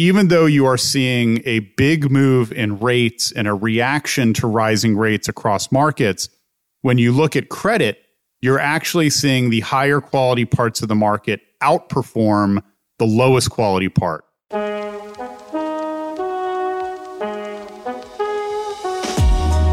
even though you are seeing a big move in rates and a reaction to rising rates across markets, when you look at credit, you're actually seeing the higher quality parts of the market outperform the lowest quality part.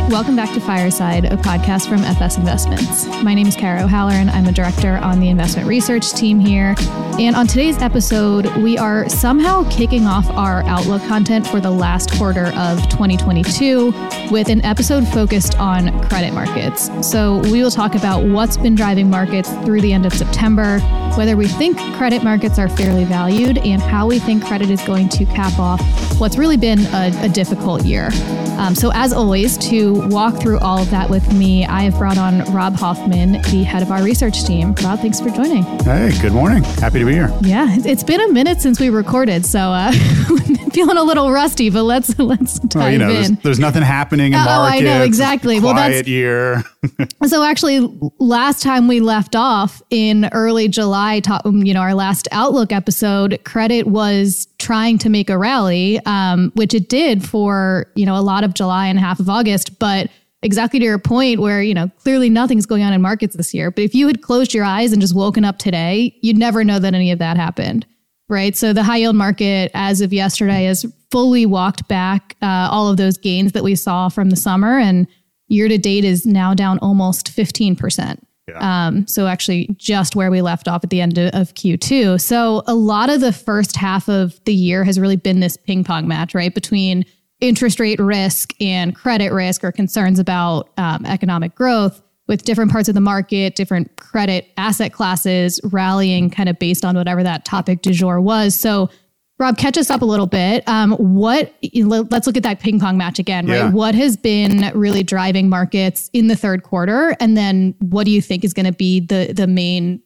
Welcome back to Fireside, a podcast from FS Investments. My name is Kara O'Halloran. I'm a director on the investment research team here. And on today's episode, we are somehow kicking off our Outlook content for the last quarter of 2022 with an episode focused on credit markets. So we will talk about what's been driving markets through the end of September, whether we think credit markets are fairly valued, and how we think credit is going to cap off what's really been a, a difficult year. Um, so, as always, to walk through all of that with me, I have brought on Rob Hoffman, the head of our research team. Rob, thanks for joining. Hey, good morning. Happy to be here. Yeah, it's been a minute since we recorded, so uh, feeling a little rusty, but let's let's dive well, you know, in. There's, there's, nothing happening in oh, markets. I know exactly. Well, that's year. so actually, last time we left off in early July, you know, our last Outlook episode, credit was trying to make a rally, um, which it did for you know a lot of July and half of August, but exactly to your point where you know clearly nothing's going on in markets this year. But if you had closed your eyes and just woken up today you'd never know that any of that happened right? So the high yield market as of yesterday has fully walked back uh, all of those gains that we saw from the summer. And year to date is now down almost 15% yeah. Um, so actually just where we left off at the end of, of Q2. So a lot of the first half of the year has really been this ping pong match, right? Between interest rate risk and credit risk or concerns about um, economic growth with different parts of the market, different credit asset classes rallying kind of based on whatever that topic du jour was. So, Rob, catch us up a little bit. Um, what? Let's look at that ping pong match again, right? Yeah. What has been really driving markets in the third quarter, and then what do you think is going to be the the main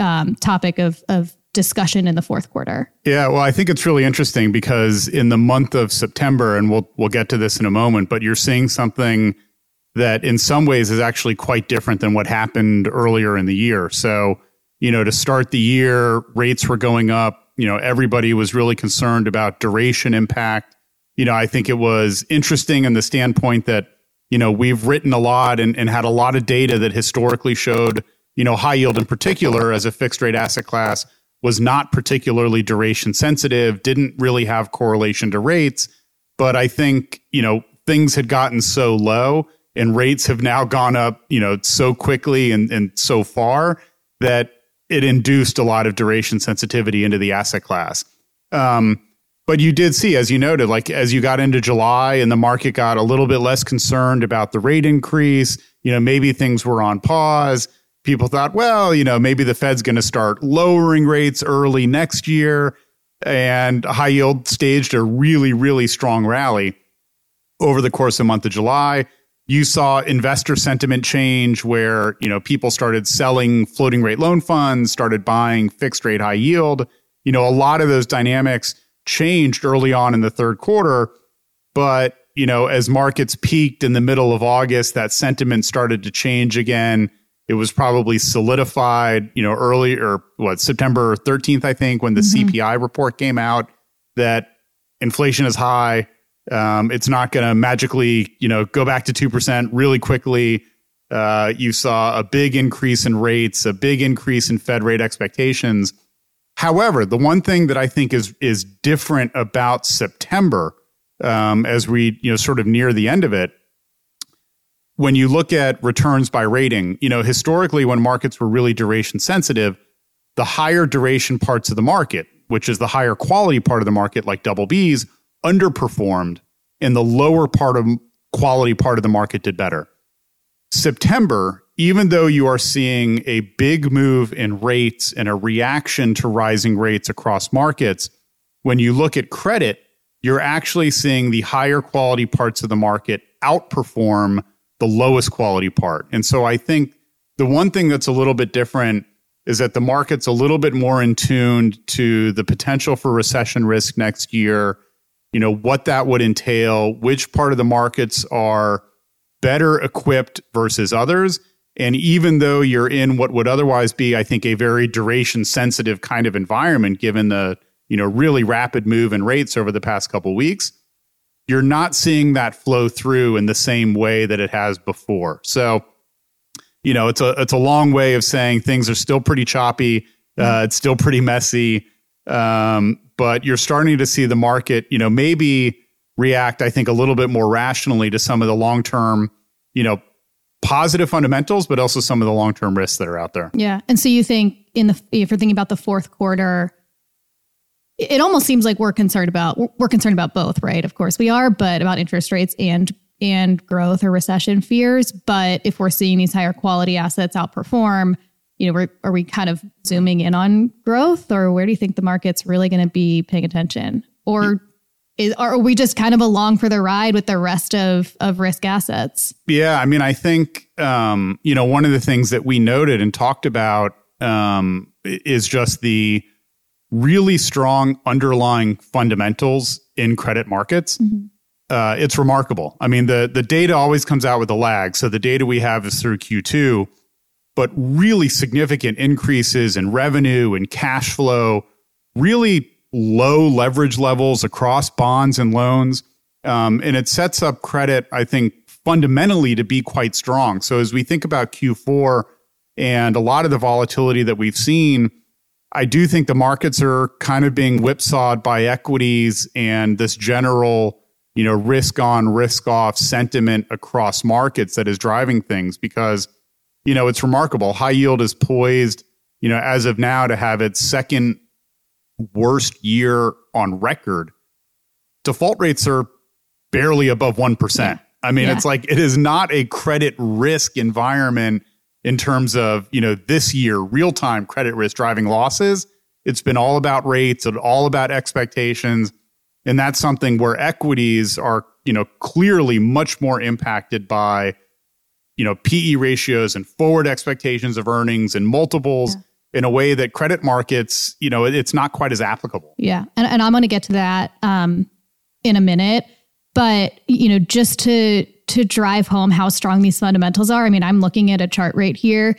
um, topic of of discussion in the fourth quarter. Yeah, well, I think it's really interesting because in the month of September, and we'll we'll get to this in a moment, but you're seeing something that in some ways is actually quite different than what happened earlier in the year. So, you know, to start the year, rates were going up. You know, everybody was really concerned about duration impact. You know, I think it was interesting in the standpoint that, you know, we've written a lot and, and had a lot of data that historically showed, you know, high yield in particular as a fixed rate asset class was not particularly duration sensitive, didn't really have correlation to rates. But I think, you know, things had gotten so low and rates have now gone up, you know, so quickly and, and so far that it induced a lot of duration sensitivity into the asset class. Um, but you did see, as you noted, like as you got into July and the market got a little bit less concerned about the rate increase, you know, maybe things were on pause people thought, well, you know, maybe the Fed's going to start lowering rates early next year. And high yield staged a really, really strong rally over the course of the month of July. You saw investor sentiment change where, you know, people started selling floating rate loan funds, started buying fixed rate high yield. You know, a lot of those dynamics changed early on in the third quarter. But, you know, as markets peaked in the middle of August, that sentiment started to change again it was probably solidified, you know, early or what, September 13th, I think, when the mm-hmm. CPI report came out that inflation is high. Um, it's not going to magically, you know, go back to 2% really quickly. Uh, you saw a big increase in rates, a big increase in Fed rate expectations. However, the one thing that I think is is different about September, um, as we you know sort of near the end of it, when you look at returns by rating, you know, historically when markets were really duration sensitive, the higher duration parts of the market, which is the higher quality part of the market like double Bs, underperformed and the lower part of quality part of the market did better. September, even though you are seeing a big move in rates and a reaction to rising rates across markets, when you look at credit, you're actually seeing the higher quality parts of the market outperform the lowest quality part. And so I think the one thing that's a little bit different is that the market's a little bit more in tuned to the potential for recession risk next year, you know, what that would entail, which part of the markets are better equipped versus others. And even though you're in what would otherwise be, I think, a very duration sensitive kind of environment, given the you know, really rapid move in rates over the past couple weeks, you're not seeing that flow through in the same way that it has before. So, you know, it's a it's a long way of saying things are still pretty choppy. Uh, it's still pretty messy, um, but you're starting to see the market, you know, maybe react. I think a little bit more rationally to some of the long term, you know, positive fundamentals, but also some of the long term risks that are out there. Yeah, and so you think in the if you're thinking about the fourth quarter it almost seems like we're concerned about we're concerned about both, right? Of course we are, but about interest rates and and growth or recession fears. But if we're seeing these higher quality assets outperform, you know, are we kind of zooming in on growth, or where do you think the market's really going to be paying attention, or is, are we just kind of along for the ride with the rest of of risk assets? Yeah, I mean, I think um, you know one of the things that we noted and talked about um, is just the really strong underlying fundamentals in credit markets. Mm-hmm. Uh, it's remarkable. I mean, the the data always comes out with a lag. So the data we have is through Q2, but really significant increases in revenue and cash flow, really low leverage levels across bonds and loans. Um, and it sets up credit, I think, fundamentally to be quite strong. So as we think about Q4 and a lot of the volatility that we've seen, I do think the markets are kind of being whipsawed by equities and this general, you know, risk on, risk off sentiment across markets that is driving things because, you know, it's remarkable. High yield is poised, you know, as of now to have its second worst year on record. Default rates are barely above 1%. Yeah. I mean, yeah. it's like it is not a credit risk environment in terms of, you know, this year, real time credit risk driving losses. It's been all about rates and all about expectations. And that's something where equities are, you know, clearly much more impacted by, you know, PE ratios and forward expectations of earnings and multiples. Yeah in a way that credit markets, you know, it's not quite as applicable. Yeah. And, and I'm going to get to that um, in a minute. But, you know, just to to drive home how strong these fundamentals are. I mean, I'm looking at a chart right here.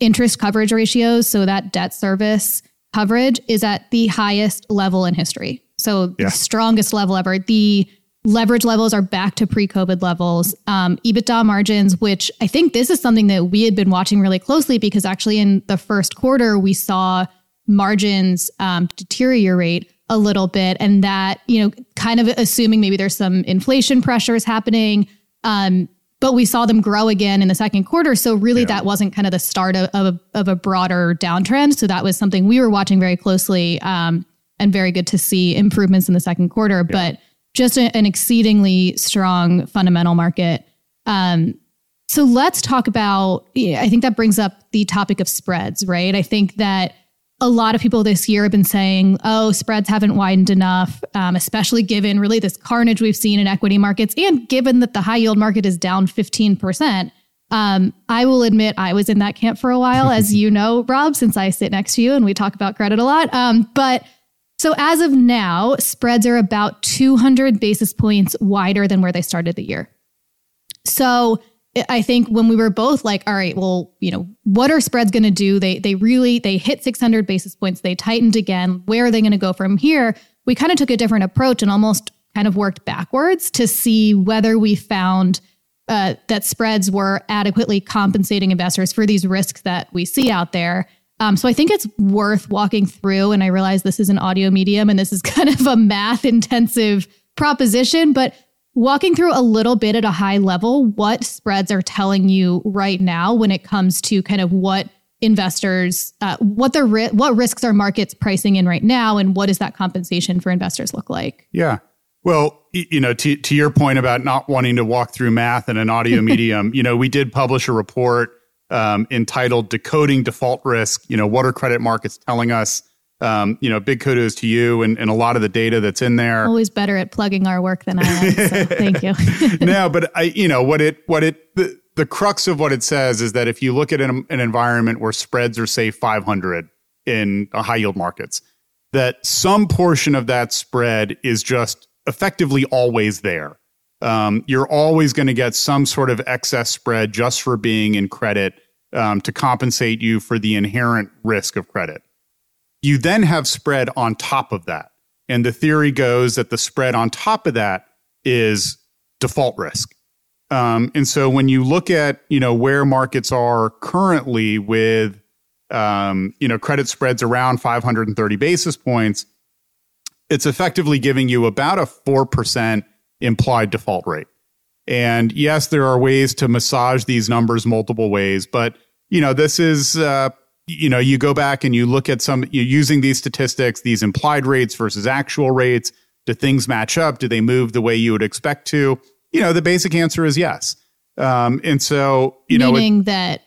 Interest coverage ratios, so that debt service coverage is at the highest level in history. So yeah. the strongest level ever. The leverage levels are back to pre-COVID levels. Um, EBITDA margins, which I think this is something that we had been watching really closely because actually in the first quarter we saw margins um, deteriorate a little bit, and that you know, kind of assuming maybe there's some inflation pressures happening. Um, but we saw them grow again in the second quarter. So really, yeah. that wasn't kind of the start of, of, a, of a broader downtrend. So that was something we were watching very closely, um, and very good to see improvements in the second quarter. Yeah. But just a, an exceedingly strong fundamental market. Um, so let's talk about. I think that brings up the topic of spreads, right? I think that a lot of people this year have been saying, oh, spreads haven't widened enough, um, especially given really this carnage we've seen in equity markets and given that the high yield market is down 15%. Um, I will admit I was in that camp for a while, as you know, Rob, since I sit next to you and we talk about credit a lot. Um, but so as of now, spreads are about 200 basis points wider than where they started the year. So I think when we were both like, all right, well, you know, what are spreads going to do? They they really they hit 600 basis points. They tightened again. Where are they going to go from here? We kind of took a different approach and almost kind of worked backwards to see whether we found uh, that spreads were adequately compensating investors for these risks that we see out there. Um, so I think it's worth walking through. And I realize this is an audio medium and this is kind of a math intensive proposition, but walking through a little bit at a high level what spreads are telling you right now when it comes to kind of what investors uh, what the ri- what risks are markets pricing in right now and what does that compensation for investors look like yeah well you know to, to your point about not wanting to walk through math in an audio medium you know we did publish a report um, entitled decoding default risk you know what are credit markets telling us um, you know, big kudos to you and, and a lot of the data that's in there. Always better at plugging our work than I am. So thank you. no, but I, you know, what it, what it, the, the crux of what it says is that if you look at an, an environment where spreads are say 500 in high yield markets, that some portion of that spread is just effectively always there. Um, you're always going to get some sort of excess spread just for being in credit um, to compensate you for the inherent risk of credit. You then have spread on top of that. And the theory goes that the spread on top of that is default risk. Um, and so when you look at you know where markets are currently with um, you know credit spreads around 530 basis points, it's effectively giving you about a four percent implied default rate. And yes, there are ways to massage these numbers multiple ways, but you know this is uh, you know you go back and you look at some you're using these statistics, these implied rates versus actual rates. Do things match up? Do they move the way you would expect to? You know, the basic answer is yes. Um, and so, you Meaning know, meaning that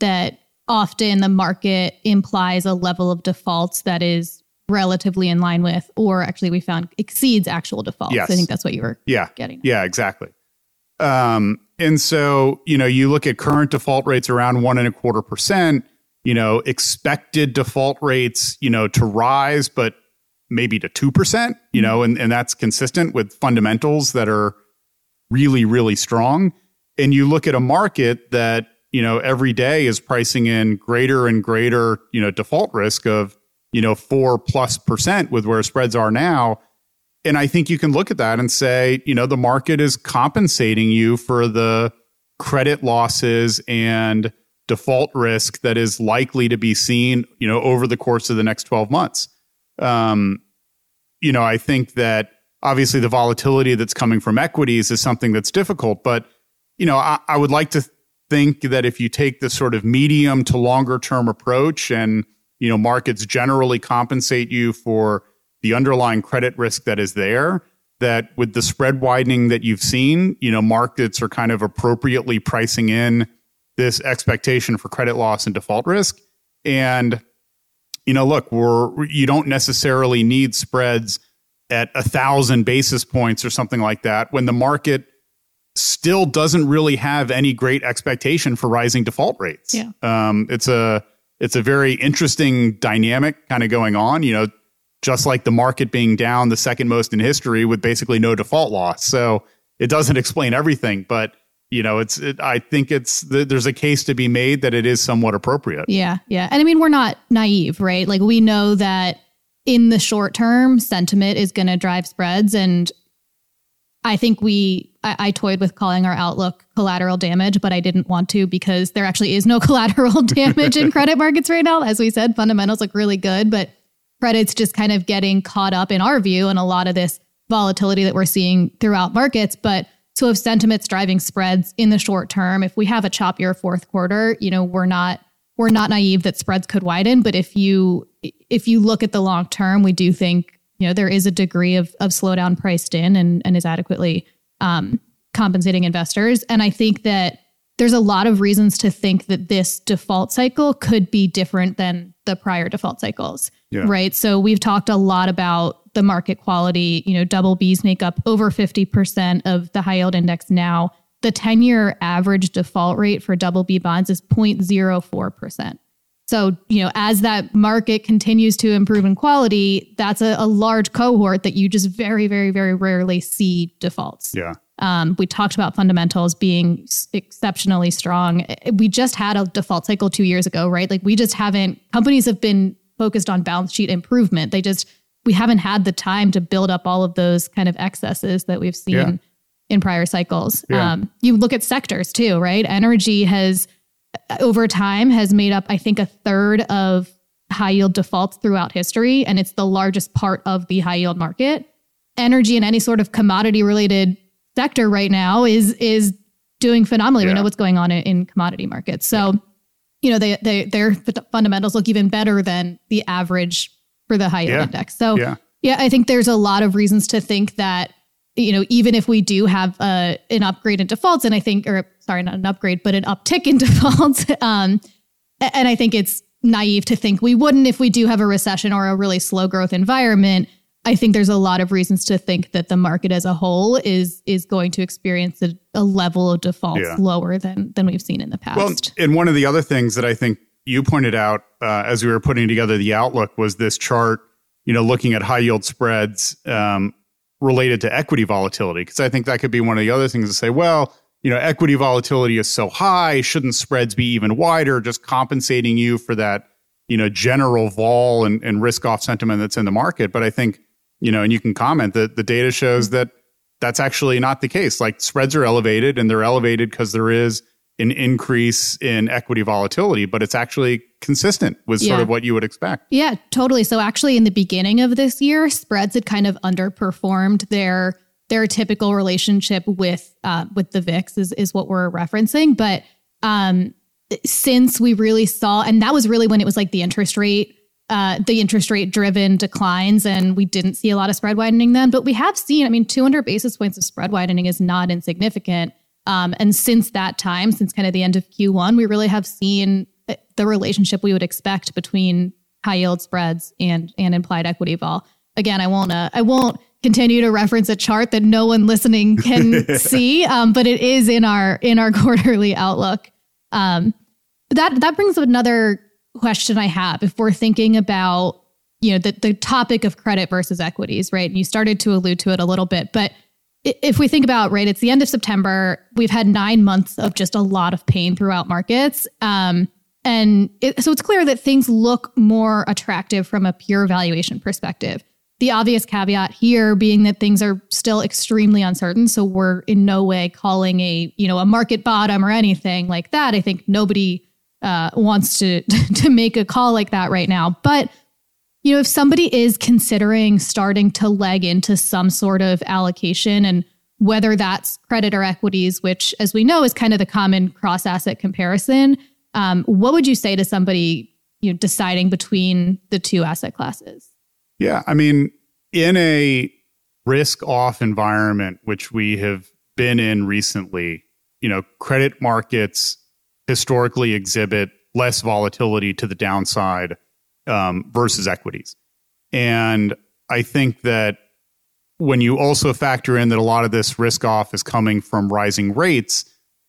that often the market implies a level of defaults that is relatively in line with, or actually we found exceeds actual defaults. Yes. I think that's what you were yeah, getting. yeah, exactly. Um, and so, you know, you look at current default rates around one and a quarter percent, you know, expected default rates, you know, to rise, but maybe to 2%, you know, and, and that's consistent with fundamentals that are really, really strong. And you look at a market that, you know, every day is pricing in greater and greater, you know, default risk of, you know, four plus percent with where spreads are now. And I think you can look at that and say, you know, the market is compensating you for the credit losses and default risk that is likely to be seen, you know, over the course of the next 12 months. Um, you know, I think that obviously the volatility that's coming from equities is something that's difficult, but you know, I, I would like to think that if you take the sort of medium to longer term approach and you know markets generally compensate you for the underlying credit risk that is there that with the spread widening that you've seen you know markets are kind of appropriately pricing in this expectation for credit loss and default risk and you know look we're you don't necessarily need spreads at a thousand basis points or something like that when the market still doesn't really have any great expectation for rising default rates. Yeah. Um, it's a it's a very interesting dynamic kind of going on. You know, just like the market being down the second most in history with basically no default loss. So it doesn't explain everything, but you know, it's it, I think it's there's a case to be made that it is somewhat appropriate. Yeah, yeah. And I mean, we're not naive, right? Like we know that in the short term, sentiment is going to drive spreads. And I think we, I, I, toyed with calling our outlook collateral damage, but I didn't want to because there actually is no collateral damage in credit markets right now. As we said, fundamentals look really good, but credit's just kind of getting caught up in our view and a lot of this volatility that we're seeing throughout markets. But so if sentiment's driving spreads in the short term, if we have a choppier fourth quarter, you know, we're not we're not naive that spreads could widen, but if you if you look at the long term, we do think you know there is a degree of of slowdown priced in and and is adequately um, compensating investors. And I think that there's a lot of reasons to think that this default cycle could be different than the prior default cycles. Yeah. Right. So we've talked a lot about the market quality. You know, double Bs make up over 50% of the high yield index now the 10 year average default rate for double B bonds is 0.04%. So, you know, as that market continues to improve in quality, that's a, a large cohort that you just very, very, very rarely see defaults. Yeah. Um, we talked about fundamentals being exceptionally strong. We just had a default cycle two years ago, right? Like we just haven't, companies have been focused on balance sheet improvement. They just, we haven't had the time to build up all of those kind of excesses that we've seen. Yeah in prior cycles. Yeah. Um, you look at sectors too, right? Energy has over time has made up, I think, a third of high yield defaults throughout history, and it's the largest part of the high yield market. Energy and any sort of commodity related sector right now is is doing phenomenally. Yeah. We know what's going on in, in commodity markets, so. You know, they, they their fundamentals look even better than the average for the high yield yeah. index. So, yeah. yeah, I think there's a lot of reasons to think that you know, even if we do have uh, an upgrade in defaults, and I think, or sorry, not an upgrade, but an uptick in defaults, um, and I think it's naive to think we wouldn't if we do have a recession or a really slow growth environment. I think there's a lot of reasons to think that the market as a whole is is going to experience a, a level of defaults yeah. lower than than we've seen in the past. Well, and one of the other things that I think you pointed out uh, as we were putting together the outlook was this chart. You know, looking at high yield spreads um, related to equity volatility because I think that could be one of the other things to say, well, you know, equity volatility is so high, shouldn't spreads be even wider, just compensating you for that, you know, general vol and, and risk off sentiment that's in the market. But I think you know, and you can comment that the data shows that that's actually not the case. Like spreads are elevated and they're elevated because there is an increase in equity volatility, but it's actually consistent with sort of what you would expect. Yeah, totally. So actually in the beginning of this year, spreads had kind of underperformed their their typical relationship with uh, with the VIX is is what we're referencing. But um, since we really saw, and that was really when it was like the interest rate, uh, the interest rate driven declines, and we didn't see a lot of spread widening then. But we have seen, I mean, 200 basis points of spread widening is not insignificant. Um, and since that time, since kind of the end of Q1, we really have seen uh, the relationship we would expect between high yield spreads and and implied equity vol. Again, I won't uh, I won't continue to reference a chart that no one listening can see, um, but it is in our in our quarterly outlook. Um, but that that brings up another question I have. If we're thinking about you know the the topic of credit versus equities, right? And you started to allude to it a little bit, but if we think about right, it's the end of September. We've had nine months of just a lot of pain throughout markets. Um, and it, so it's clear that things look more attractive from a pure valuation perspective. The obvious caveat here being that things are still extremely uncertain. So we're in no way calling a, you know, a market bottom or anything like that. I think nobody uh, wants to to make a call like that right now. But you know, if somebody is considering starting to leg into some sort of allocation and whether that's credit or equities, which as we know is kind of the common cross asset comparison, um, what would you say to somebody you know deciding between the two asset classes? Yeah. I mean, in a risk off environment, which we have been in recently, you know, credit markets historically exhibit less volatility to the downside um, versus equities. And I think that when you also factor in that a lot of this risk off is coming from rising rates,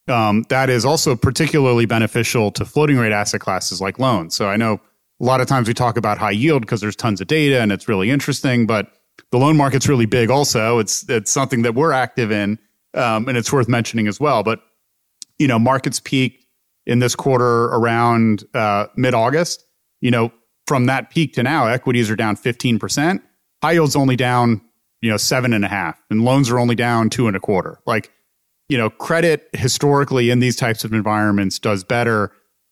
um, that is also particularly beneficial to floating rate asset classes like loans. So I know a lot of times we talk about high yield because there's tons of data and it's really interesting, but the loan market's really big also. It's it's something that we're active in, um, and it's worth mentioning as well. But you know, markets peaked in this quarter around uh, mid August. You know, from that peak to now, equities are down 15%. High yield's only down, you know, seven and a half, and loans are only down two and a quarter. Like, you know, credit historically in these types of environments does better,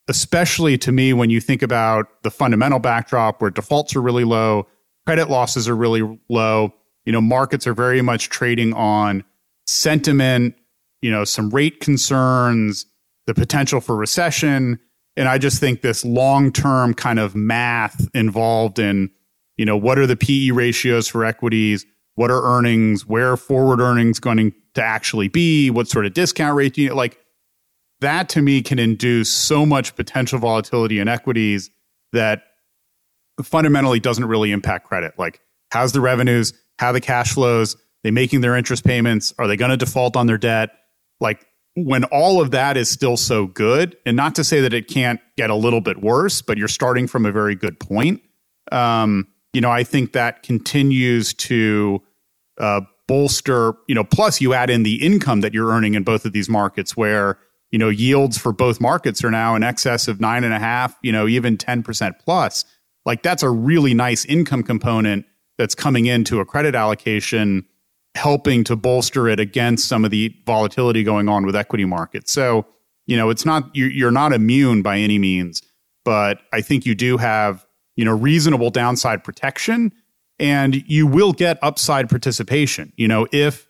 especially to me when you think about the fundamental backdrop where defaults are really low, credit losses are really low. You know, markets are very much trading on sentiment, you know, some rate concerns, the potential for recession. And I just think this long term kind of math involved in, you know, what are the PE ratios for equities? What are earnings? Where forward earnings going to actually be? What sort of discount rate do you like? That to me can induce so much potential volatility in equities that fundamentally doesn't really impact credit. Like, how's the revenues? How the cash flows? They making their interest payments? Are they going to default on their debt? Like, when all of that is still so good, and not to say that it can't get a little bit worse, but you're starting from a very good point. Um, you know, I think that continues to uh, bolster. You know, plus you add in the income that you're earning in both of these markets, where you know yields for both markets are now in excess of nine and a half. You know, even ten percent plus. Like that's a really nice income component that's coming into a credit allocation helping to bolster it against some of the volatility going on with equity markets. So, you know, it's not you- you're not immune by any means, but I think you do have, you know, reasonable downside protection and you will get upside participation. You know, if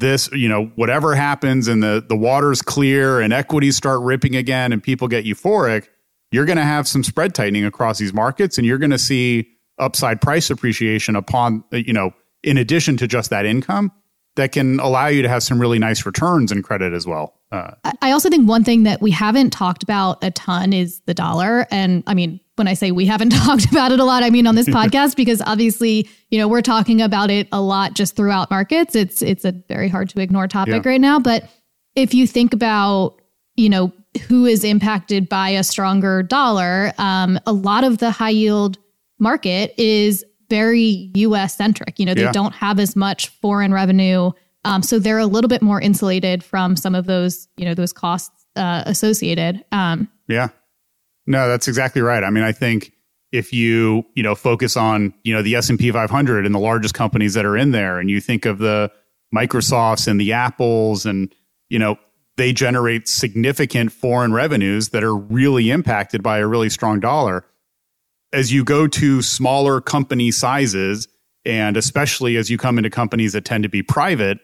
this, you know, whatever happens and the the water's clear and equities start ripping again and people get euphoric, you're going to have some spread tightening across these markets and you're going to see upside price appreciation upon, you know, in addition to just that income that can allow you to have some really nice returns in credit as well. Uh, I also think one thing that we haven't talked about a ton is the dollar. And I mean, when I say we haven't talked about it a lot, I mean on this podcast because obviously, you know, we're talking about it a lot just throughout markets. It's it's a very hard to ignore topic Yeah. right now. But if you think about, you know, who is impacted by a stronger dollar, um, a lot of the high yield market is very US centric. You know, they Yeah. don't have as much foreign revenue. Um, so they're a little bit more insulated from some of those, you know, those costs uh, associated. Um, Yeah. No, that's exactly right. I mean, I think, if you you know focus on you know the S&P 500 and the largest companies that are in there and you think of the Microsofts and the Apples and you know they generate significant foreign revenues that are really impacted by a really strong dollar as you go to smaller company sizes and especially as you come into companies that tend to be private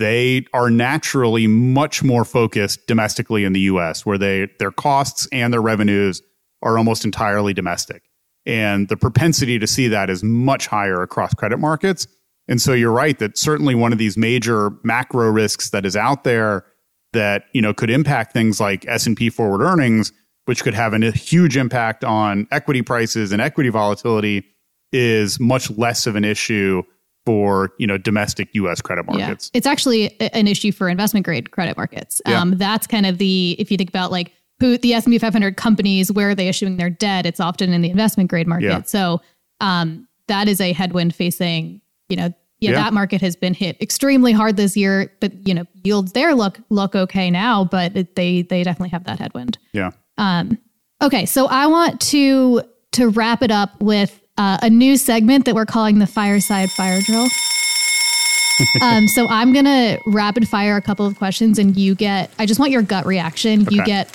they are naturally much more focused domestically in the US where they their costs and their revenues are almost entirely domestic. And the propensity to see that is much higher across credit markets. And so you're right that certainly one of these major macro risks that is out there that, you know, could impact things like S&P forward earnings, which could have a huge impact on equity prices and equity volatility is much less of an issue for you know domestic U.S. credit markets. Yeah. It's actually an issue for investment grade credit markets. Yeah. Um, that's kind of the if you think about like who the S&P 500 companies, where are they issuing their debt? It's often in the investment grade market. Yeah. So um, that is a headwind facing, you know, yeah, yeah, that market has been hit extremely hard this year, but you know, yields there look look okay now, but it, they they definitely have that headwind. Yeah. Um, okay, so I want to to wrap it up with uh, a new segment that we're calling the Fireside Fire Drill. um, so I'm gonna rapid fire a couple of questions, and you get. I just want your gut reaction. Okay. You get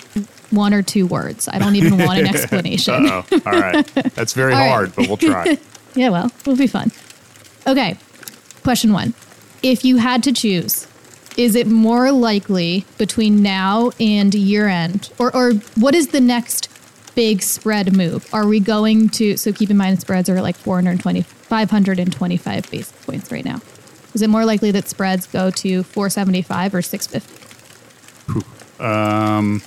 one or two words. I don't even want an explanation. All right. That's very hard, right. but we'll try. yeah, well, it'll be fun. Okay. Question one. If you had to choose, is it more likely between now and year end, or, or what is the next big spread move? Are we going to, so keep in mind spreads are like 420, 525 basis points right now. Is it more likely that spreads go to 475 or 650? Um,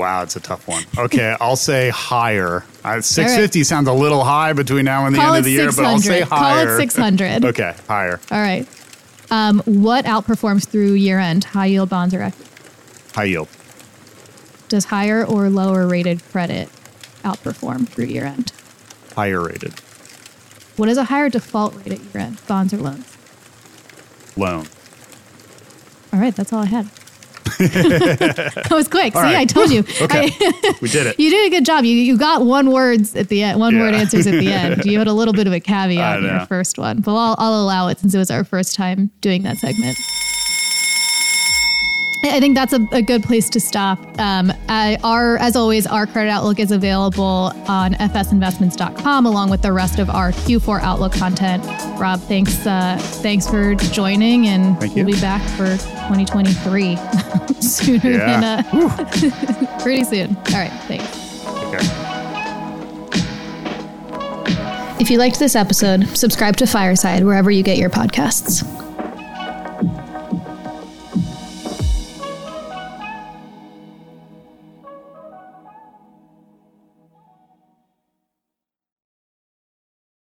Wow, it's a tough one. Okay, I'll say higher. Uh, 650 right. sounds a little high between now and the Call end of the year, but I'll say higher. Call it 600. okay, higher. All right. Um, what outperforms through year end? High yield bonds or equity? High yield. Does higher or lower rated credit outperform through year end? Higher rated. What is a higher default rate at year end? Bonds or loans? Loan. All right, that's all I had. that was quick. All See, right. I told you. okay, I, we did it. You did a good job. You you got one words at the end, one yeah. word answers at the end. You had a little bit of a caveat in your first one, but I'll, I'll allow it since it was our first time doing that segment. I think that's a, a good place to stop. Um, I, our, as always, our credit outlook is available on fsinvestments.com along with the rest of our Q4 outlook content. Rob, thanks, uh, thanks for joining, and Thank we'll you. be back for 2023 sooner than uh, pretty soon. All right, thanks. Okay. If you liked this episode, subscribe to Fireside wherever you get your podcasts.